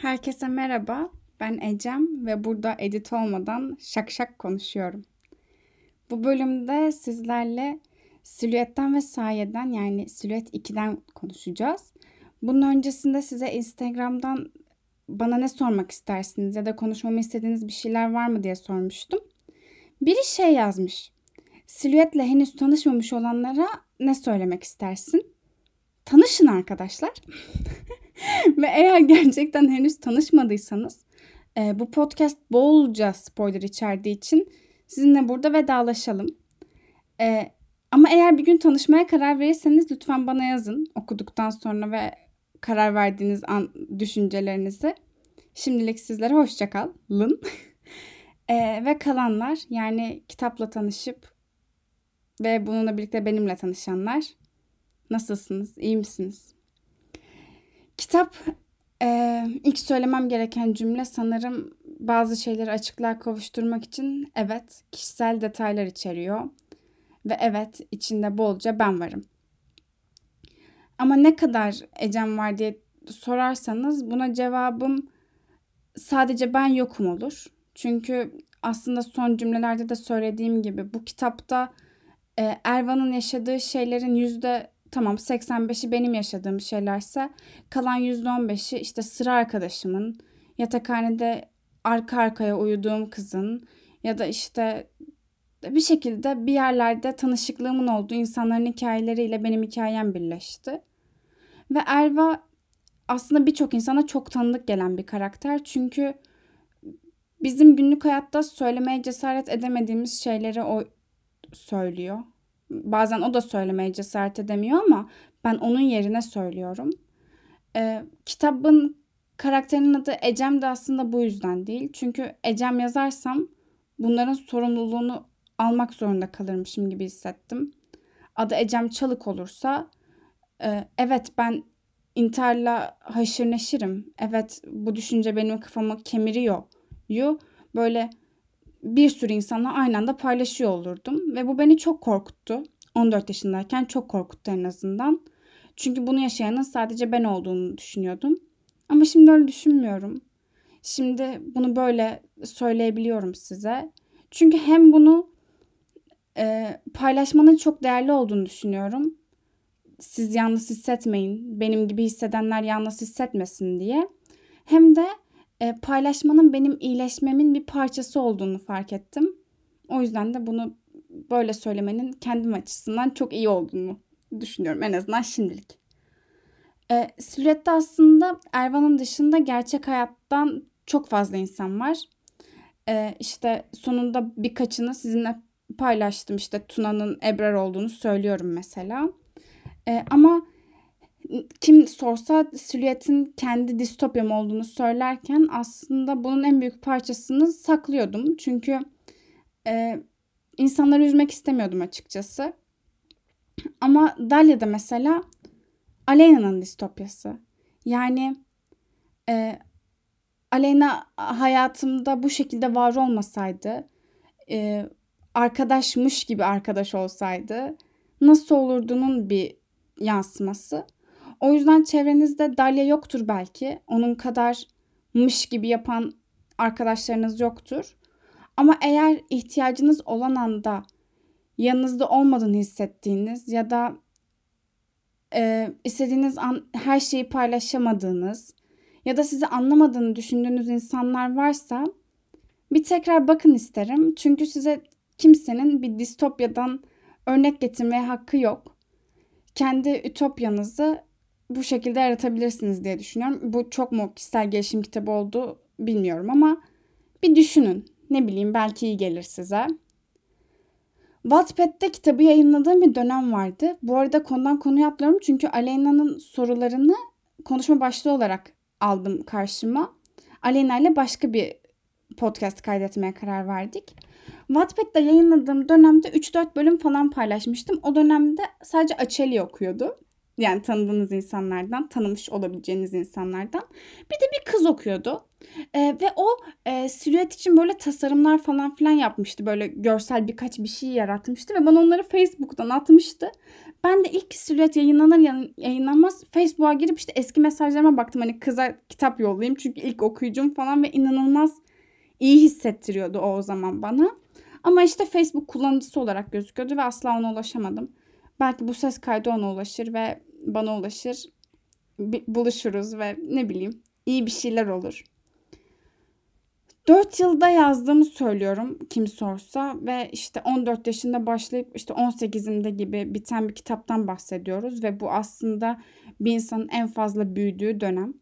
Herkese merhaba. Ben Ecem ve burada edit olmadan şak şak konuşuyorum. Bu bölümde sizlerle silüetten ve sayeden yani silüet 2'den konuşacağız. Bunun öncesinde size Instagram'dan bana ne sormak istersiniz ya da konuşmamı istediğiniz bir şeyler var mı diye sormuştum. Biri şey yazmış. Silüetle henüz tanışmamış olanlara ne söylemek istersin? Tanışın arkadaşlar. Ve eğer gerçekten henüz tanışmadıysanız e, bu podcast bolca spoiler içerdiği için sizinle burada vedalaşalım. E, ama eğer bir gün tanışmaya karar verirseniz lütfen bana yazın okuduktan sonra ve karar verdiğiniz an düşüncelerinizi. Şimdilik sizlere hoşçakalın. e, ve kalanlar yani kitapla tanışıp ve bununla birlikte benimle tanışanlar nasılsınız? İyi misiniz? Kitap e, ilk söylemem gereken cümle sanırım bazı şeyleri açıklığa kavuşturmak için evet kişisel detaylar içeriyor ve evet içinde bolca ben varım. Ama ne kadar Ecem var diye sorarsanız buna cevabım sadece ben yokum olur. Çünkü aslında son cümlelerde de söylediğim gibi bu kitapta e, Ervan'ın yaşadığı şeylerin yüzde tamam 85'i benim yaşadığım şeylerse kalan %15'i işte sıra arkadaşımın, yatakhanede arka arkaya uyuduğum kızın ya da işte bir şekilde bir yerlerde tanışıklığımın olduğu insanların hikayeleriyle benim hikayem birleşti. Ve Erva aslında birçok insana çok tanıdık gelen bir karakter. Çünkü bizim günlük hayatta söylemeye cesaret edemediğimiz şeyleri o söylüyor bazen o da söylemeye cesaret edemiyor ama ben onun yerine söylüyorum. Ee, kitabın karakterinin adı Ecem de aslında bu yüzden değil. Çünkü Ecem yazarsam bunların sorumluluğunu almak zorunda kalırmışım gibi hissettim. Adı Ecem Çalık olursa e, evet ben intiharla haşır neşirim. Evet bu düşünce benim kafamı kemiriyor. Yu böyle bir sürü insanla aynı anda paylaşıyor olurdum. Ve bu beni çok korkuttu. 14 yaşındayken çok korkuttu en azından. Çünkü bunu yaşayanın sadece ben olduğunu düşünüyordum. Ama şimdi öyle düşünmüyorum. Şimdi bunu böyle söyleyebiliyorum size. Çünkü hem bunu e, paylaşmanın çok değerli olduğunu düşünüyorum. Siz yalnız hissetmeyin, benim gibi hissedenler yalnız hissetmesin diye. Hem de e, paylaşmanın benim iyileşmemin bir parçası olduğunu fark ettim. O yüzden de bunu böyle söylemenin kendim açısından çok iyi olduğunu düşünüyorum en azından şimdilik. E, Silüet'te aslında Ervan'ın dışında gerçek hayattan çok fazla insan var. E, işte sonunda birkaçını sizinle paylaştım. İşte Tuna'nın Ebrar olduğunu söylüyorum mesela. E, ama kim sorsa silüetin kendi distopyam olduğunu söylerken aslında bunun en büyük parçasını saklıyordum. Çünkü e, insanları üzmek istemiyordum açıkçası. Ama Dalia'da mesela Aleyna'nın distopyası. Yani e, Aleyna hayatımda bu şekilde var olmasaydı, e, arkadaşmış gibi arkadaş olsaydı nasıl olurduğunun bir yansıması. O yüzden çevrenizde Dalia yoktur belki. Onun kadar mış gibi yapan arkadaşlarınız yoktur. Ama eğer ihtiyacınız olan anda yanınızda olmadığını hissettiğiniz ya da e, istediğiniz an her şeyi paylaşamadığınız ya da sizi anlamadığını düşündüğünüz insanlar varsa bir tekrar bakın isterim. Çünkü size kimsenin bir distopyadan örnek getirmeye hakkı yok. Kendi ütopyanızı bu şekilde yaratabilirsiniz diye düşünüyorum. Bu çok mu kişisel gelişim kitabı oldu bilmiyorum ama bir düşünün. Ne bileyim belki iyi gelir size. Wattpad'de kitabı yayınladığım bir dönem vardı. Bu arada konudan konuya atlıyorum çünkü Aleyna'nın sorularını konuşma başlığı olarak aldım karşıma. Aleyna ile başka bir podcast kaydetmeye karar verdik. Wattpad'de yayınladığım dönemde 3-4 bölüm falan paylaşmıştım. O dönemde sadece Açeli okuyordu. Yani tanıdığınız insanlardan, tanımış olabileceğiniz insanlardan. Bir de bir kız okuyordu. E, ve o e, silüet için böyle tasarımlar falan filan yapmıştı. Böyle görsel birkaç bir şey yaratmıştı ve bana onları Facebook'tan atmıştı. Ben de ilk silüet yayınlanır yayınlanmaz Facebook'a girip işte eski mesajlarıma baktım. Hani kıza kitap yollayayım çünkü ilk okuyucum falan ve inanılmaz iyi hissettiriyordu o, o zaman bana. Ama işte Facebook kullanıcısı olarak gözüküyordu ve asla ona ulaşamadım. Belki bu ses kaydı ona ulaşır ve bana ulaşır. Buluşuruz ve ne bileyim iyi bir şeyler olur. 4 yılda yazdığımı söylüyorum kim sorsa ve işte 14 yaşında başlayıp işte 18'imde gibi biten bir kitaptan bahsediyoruz ve bu aslında bir insanın en fazla büyüdüğü dönem.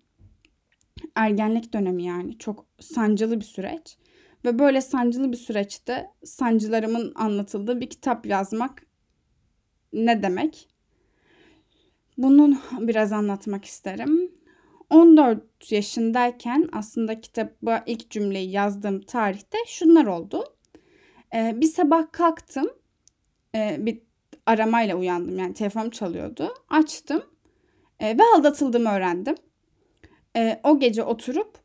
Ergenlik dönemi yani çok sancılı bir süreç. Ve böyle sancılı bir süreçte sancılarımın anlatıldığı bir kitap yazmak ne demek? Bunu biraz anlatmak isterim. 14 yaşındayken aslında kitaba ilk cümleyi yazdığım tarihte şunlar oldu. Ee, bir sabah kalktım. Ee, bir aramayla uyandım. Yani telefonum çalıyordu. Açtım. Ee, ve aldatıldığımı öğrendim. Ee, o gece oturup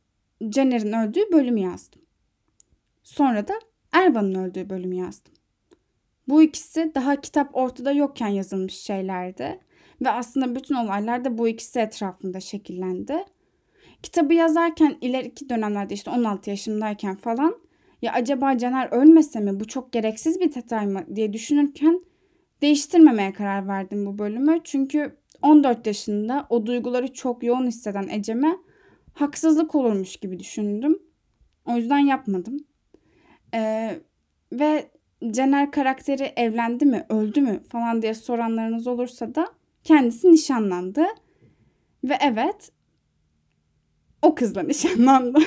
Caner'in öldüğü bölümü yazdım. Sonra da Ervan'ın öldüğü bölümü yazdım. Bu ikisi daha kitap ortada yokken yazılmış şeylerdi. Ve aslında bütün olaylar da bu ikisi etrafında şekillendi. Kitabı yazarken ileriki dönemlerde işte 16 yaşımdayken falan ya acaba Caner ölmese mi bu çok gereksiz bir detay mı diye düşünürken değiştirmemeye karar verdim bu bölümü. Çünkü 14 yaşında o duyguları çok yoğun hisseden Ecem'e haksızlık olurmuş gibi düşündüm. O yüzden yapmadım. Ee, ve Caner karakteri evlendi mi, öldü mü falan diye soranlarınız olursa da kendisi nişanlandı. Ve evet o kızla nişanlandı.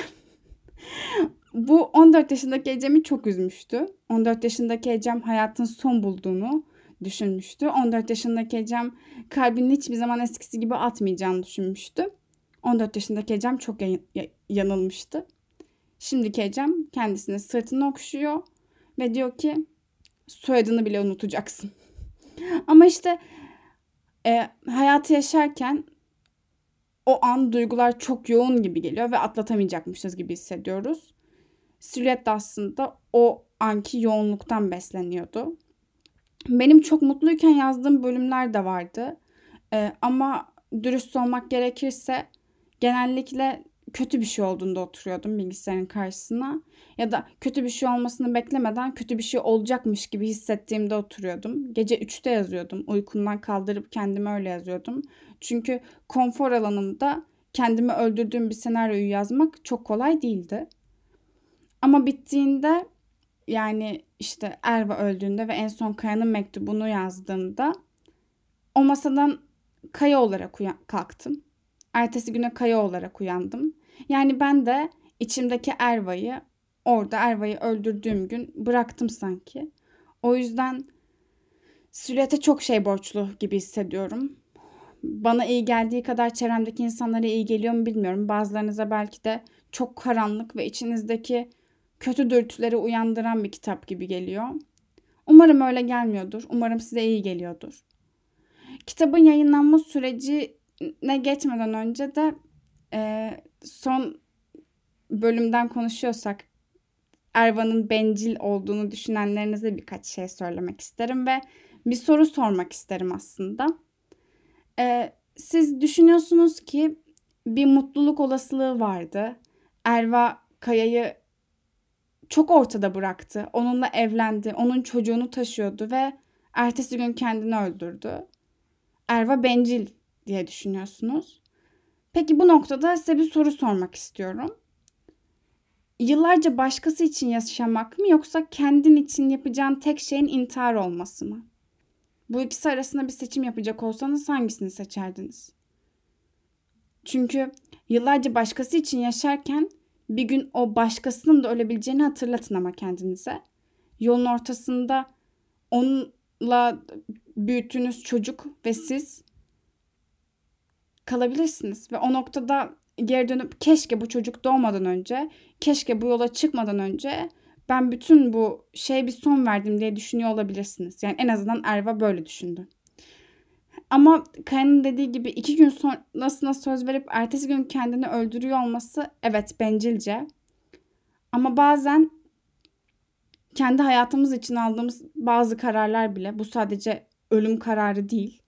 Bu 14 yaşındaki Ecem'i çok üzmüştü. 14 yaşındaki Ecem hayatın son bulduğunu düşünmüştü. 14 yaşındaki Ecem kalbinin hiçbir zaman eskisi gibi atmayacağını düşünmüştü. 14 yaşındaki Ecem çok yanılmıştı. Şimdiki Ecem kendisine sırtını okşuyor ve diyor ki soyadını bile unutacaksın. Ama işte e, hayatı yaşarken o an duygular çok yoğun gibi geliyor ve atlatamayacakmışız gibi hissediyoruz. Silüet de aslında o anki yoğunluktan besleniyordu. Benim çok mutluyken yazdığım bölümler de vardı. Ee, ama dürüst olmak gerekirse genellikle kötü bir şey olduğunda oturuyordum bilgisayarın karşısına. Ya da kötü bir şey olmasını beklemeden kötü bir şey olacakmış gibi hissettiğimde oturuyordum. Gece 3'te yazıyordum. Uykumdan kaldırıp kendimi öyle yazıyordum. Çünkü konfor alanımda kendimi öldürdüğüm bir senaryoyu yazmak çok kolay değildi. Ama bittiğinde yani işte Erva öldüğünde ve en son Kaya'nın mektubunu yazdığımda o masadan Kaya olarak kalktım. Ertesi güne Kaya olarak uyandım. Yani ben de içimdeki Erva'yı orada Erva'yı öldürdüğüm gün bıraktım sanki. O yüzden Süleyt'e çok şey borçlu gibi hissediyorum. Bana iyi geldiği kadar çevremdeki insanlara iyi geliyor mu bilmiyorum. Bazılarınıza belki de çok karanlık ve içinizdeki kötü dürtüleri uyandıran bir kitap gibi geliyor. Umarım öyle gelmiyordur. Umarım size iyi geliyordur. Kitabın yayınlanma sürecine geçmeden önce de e, son bölümden konuşuyorsak Ervan'ın bencil olduğunu düşünenlerinize birkaç şey söylemek isterim ve bir soru sormak isterim aslında. Ee, siz düşünüyorsunuz ki bir mutluluk olasılığı vardı. Erva Kaya'yı çok ortada bıraktı. Onunla evlendi. Onun çocuğunu taşıyordu ve ertesi gün kendini öldürdü. Erva bencil diye düşünüyorsunuz. Peki bu noktada size bir soru sormak istiyorum. Yıllarca başkası için yaşamak mı yoksa kendin için yapacağın tek şeyin intihar olması mı? Bu ikisi arasında bir seçim yapacak olsanız hangisini seçerdiniz? Çünkü yıllarca başkası için yaşarken bir gün o başkasının da ölebileceğini hatırlatın ama kendinize. Yolun ortasında onunla büyüttüğünüz çocuk ve siz kalabilirsiniz. Ve o noktada geri dönüp keşke bu çocuk doğmadan önce, keşke bu yola çıkmadan önce ben bütün bu şey bir son verdim diye düşünüyor olabilirsiniz. Yani en azından Erva böyle düşündü. Ama Kaya'nın dediği gibi iki gün sonrasına söz verip ertesi gün kendini öldürüyor olması evet bencilce. Ama bazen kendi hayatımız için aldığımız bazı kararlar bile bu sadece ölüm kararı değil.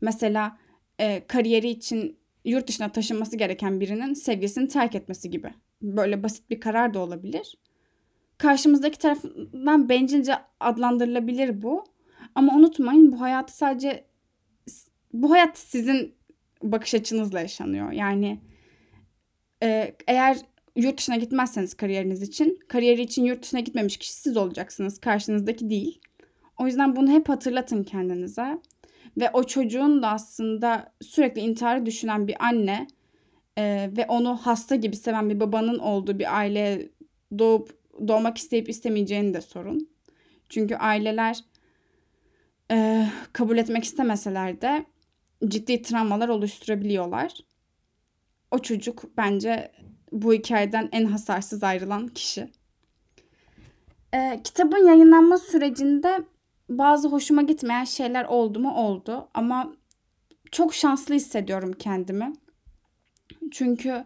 Mesela e, kariyeri için yurt dışına taşınması gereken birinin sevgisini terk etmesi gibi. Böyle basit bir karar da olabilir. Karşımızdaki tarafından bencilce adlandırılabilir bu. Ama unutmayın bu hayatı sadece bu hayat sizin bakış açınızla yaşanıyor. Yani e, eğer yurt dışına gitmezseniz kariyeriniz için, kariyeri için yurt dışına gitmemiş kişi siz olacaksınız. Karşınızdaki değil. O yüzden bunu hep hatırlatın kendinize. Ve o çocuğun da aslında sürekli intiharı düşünen bir anne e, ve onu hasta gibi seven bir babanın olduğu bir aileye doğup doğmak isteyip istemeyeceğini de sorun. Çünkü aileler e, kabul etmek istemeseler de ciddi travmalar oluşturabiliyorlar. O çocuk bence bu hikayeden en hasarsız ayrılan kişi. E, kitabın yayınlanma sürecinde bazı hoşuma gitmeyen şeyler oldu mu oldu ama çok şanslı hissediyorum kendimi. Çünkü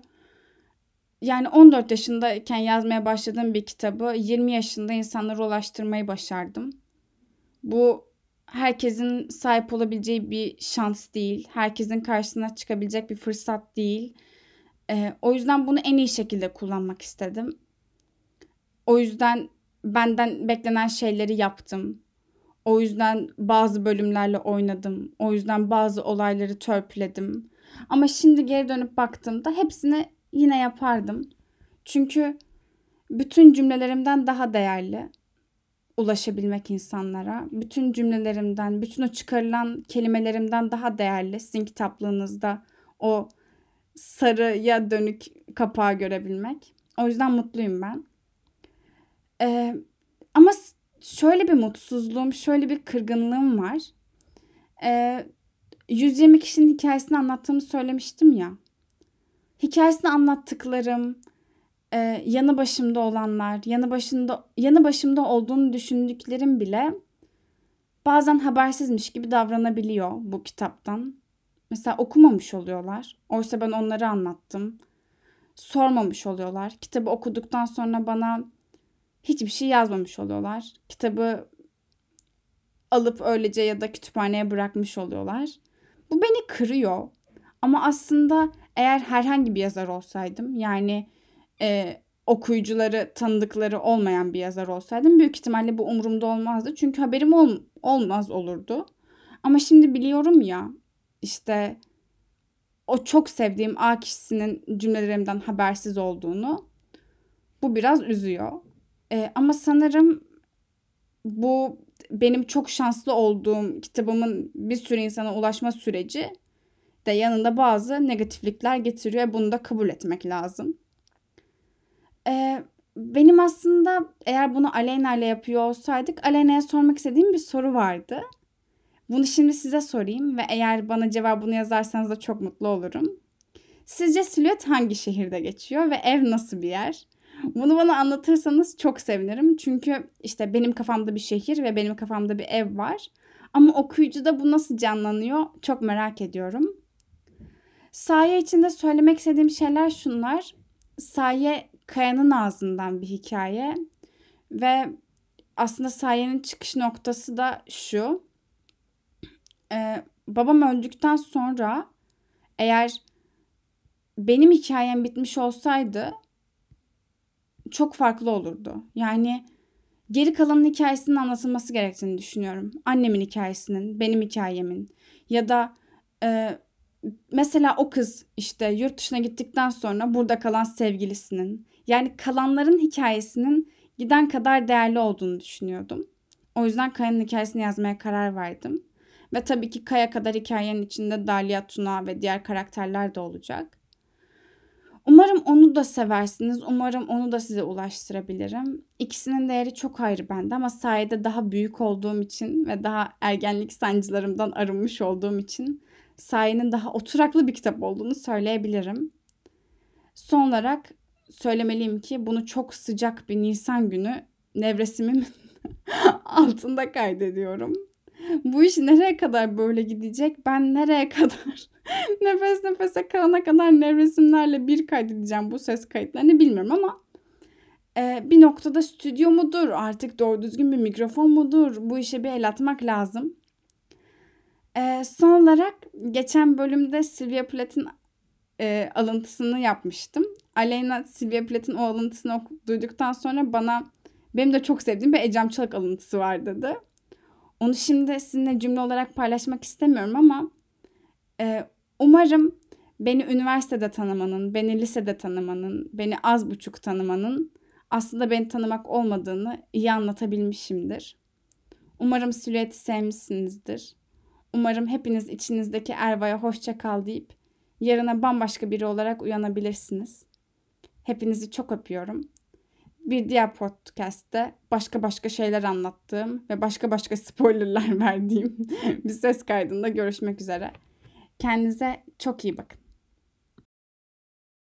yani 14 yaşındayken yazmaya başladığım bir kitabı 20 yaşında insanlara ulaştırmayı başardım. Bu herkesin sahip olabileceği bir şans değil. Herkesin karşısına çıkabilecek bir fırsat değil. Ee, o yüzden bunu en iyi şekilde kullanmak istedim. O yüzden benden beklenen şeyleri yaptım. O yüzden bazı bölümlerle oynadım. O yüzden bazı olayları törpüledim. Ama şimdi geri dönüp baktığımda hepsini yine yapardım. Çünkü bütün cümlelerimden daha değerli ulaşabilmek insanlara. Bütün cümlelerimden, bütün o çıkarılan kelimelerimden daha değerli sizin kitaplığınızda o sarıya dönük kapağı görebilmek. O yüzden mutluyum ben. Ee, ama şöyle bir mutsuzluğum, şöyle bir kırgınlığım var. Ee, 120 kişinin hikayesini anlattığımı söylemiştim ya. Hikayesini anlattıklarım, e, yanı başımda olanlar, yanı başında yanı başımda olduğunu düşündüklerim bile bazen habersizmiş gibi davranabiliyor bu kitaptan. Mesela okumamış oluyorlar. Oysa ben onları anlattım. Sormamış oluyorlar. Kitabı okuduktan sonra bana hiçbir şey yazmamış oluyorlar. Kitabı alıp öylece ya da kütüphaneye bırakmış oluyorlar. Bu beni kırıyor. Ama aslında eğer herhangi bir yazar olsaydım yani e, okuyucuları tanıdıkları olmayan bir yazar olsaydım büyük ihtimalle bu umurumda olmazdı. Çünkü haberim ol, olmaz olurdu. Ama şimdi biliyorum ya işte o çok sevdiğim A kişisinin cümlelerimden habersiz olduğunu bu biraz üzüyor. E, ama sanırım bu benim çok şanslı olduğum kitabımın bir sürü insana ulaşma süreci de yanında bazı negatiflikler getiriyor. Bunu da kabul etmek lazım. Ee, benim aslında eğer bunu Aleyna ile yapıyor olsaydık Aleyna'ya sormak istediğim bir soru vardı. Bunu şimdi size sorayım ve eğer bana cevabını yazarsanız da çok mutlu olurum. Sizce silüet hangi şehirde geçiyor ve ev nasıl bir yer? Bunu bana anlatırsanız çok sevinirim. Çünkü işte benim kafamda bir şehir ve benim kafamda bir ev var. Ama okuyucuda bu nasıl canlanıyor çok merak ediyorum. Saye içinde söylemek istediğim şeyler şunlar. Saye Kaya'nın ağzından bir hikaye ve aslında Saye'nin çıkış noktası da şu. Ee, babam öldükten sonra eğer benim hikayem bitmiş olsaydı çok farklı olurdu. Yani geri kalanın hikayesinin anlatılması gerektiğini düşünüyorum. Annemin hikayesinin, benim hikayemin ya da e, mesela o kız işte yurt dışına gittikten sonra burada kalan sevgilisinin yani kalanların hikayesinin giden kadar değerli olduğunu düşünüyordum. O yüzden Kaya'nın hikayesini yazmaya karar verdim. Ve tabii ki Kaya kadar hikayenin içinde Dalia Tuna ve diğer karakterler de olacak. Umarım onu da seversiniz. Umarım onu da size ulaştırabilirim. İkisinin değeri çok ayrı bende ama sayede daha büyük olduğum için ve daha ergenlik sancılarımdan arınmış olduğum için Saye'nin daha oturaklı bir kitap olduğunu söyleyebilirim. Son olarak söylemeliyim ki bunu çok sıcak bir Nisan günü nevresimin altında kaydediyorum. Bu iş nereye kadar böyle gidecek? Ben nereye kadar nefes nefese kalana kadar nevresimlerle bir kaydedeceğim bu ses kayıtlarını bilmiyorum ama e, bir noktada stüdyo mudur? Artık doğru düzgün bir mikrofon mudur? Bu işe bir el atmak lazım. Ee, son olarak geçen bölümde Sylvia Plath'in e, alıntısını yapmıştım. Aleyna Sylvia Plath'in o alıntısını duyduktan sonra bana benim de çok sevdiğim bir Ecem Çalık alıntısı var dedi. Onu şimdi sizinle cümle olarak paylaşmak istemiyorum ama e, umarım beni üniversitede tanımanın, beni lisede tanımanın, beni az buçuk tanımanın aslında beni tanımak olmadığını iyi anlatabilmişimdir. Umarım silüeti sevmişsinizdir. Umarım hepiniz içinizdeki Erva'ya hoşça kal deyip yarına bambaşka biri olarak uyanabilirsiniz. Hepinizi çok öpüyorum. Bir diğer podcast'te başka başka şeyler anlattığım ve başka başka spoilerlar verdiğim bir ses kaydında görüşmek üzere. Kendinize çok iyi bakın.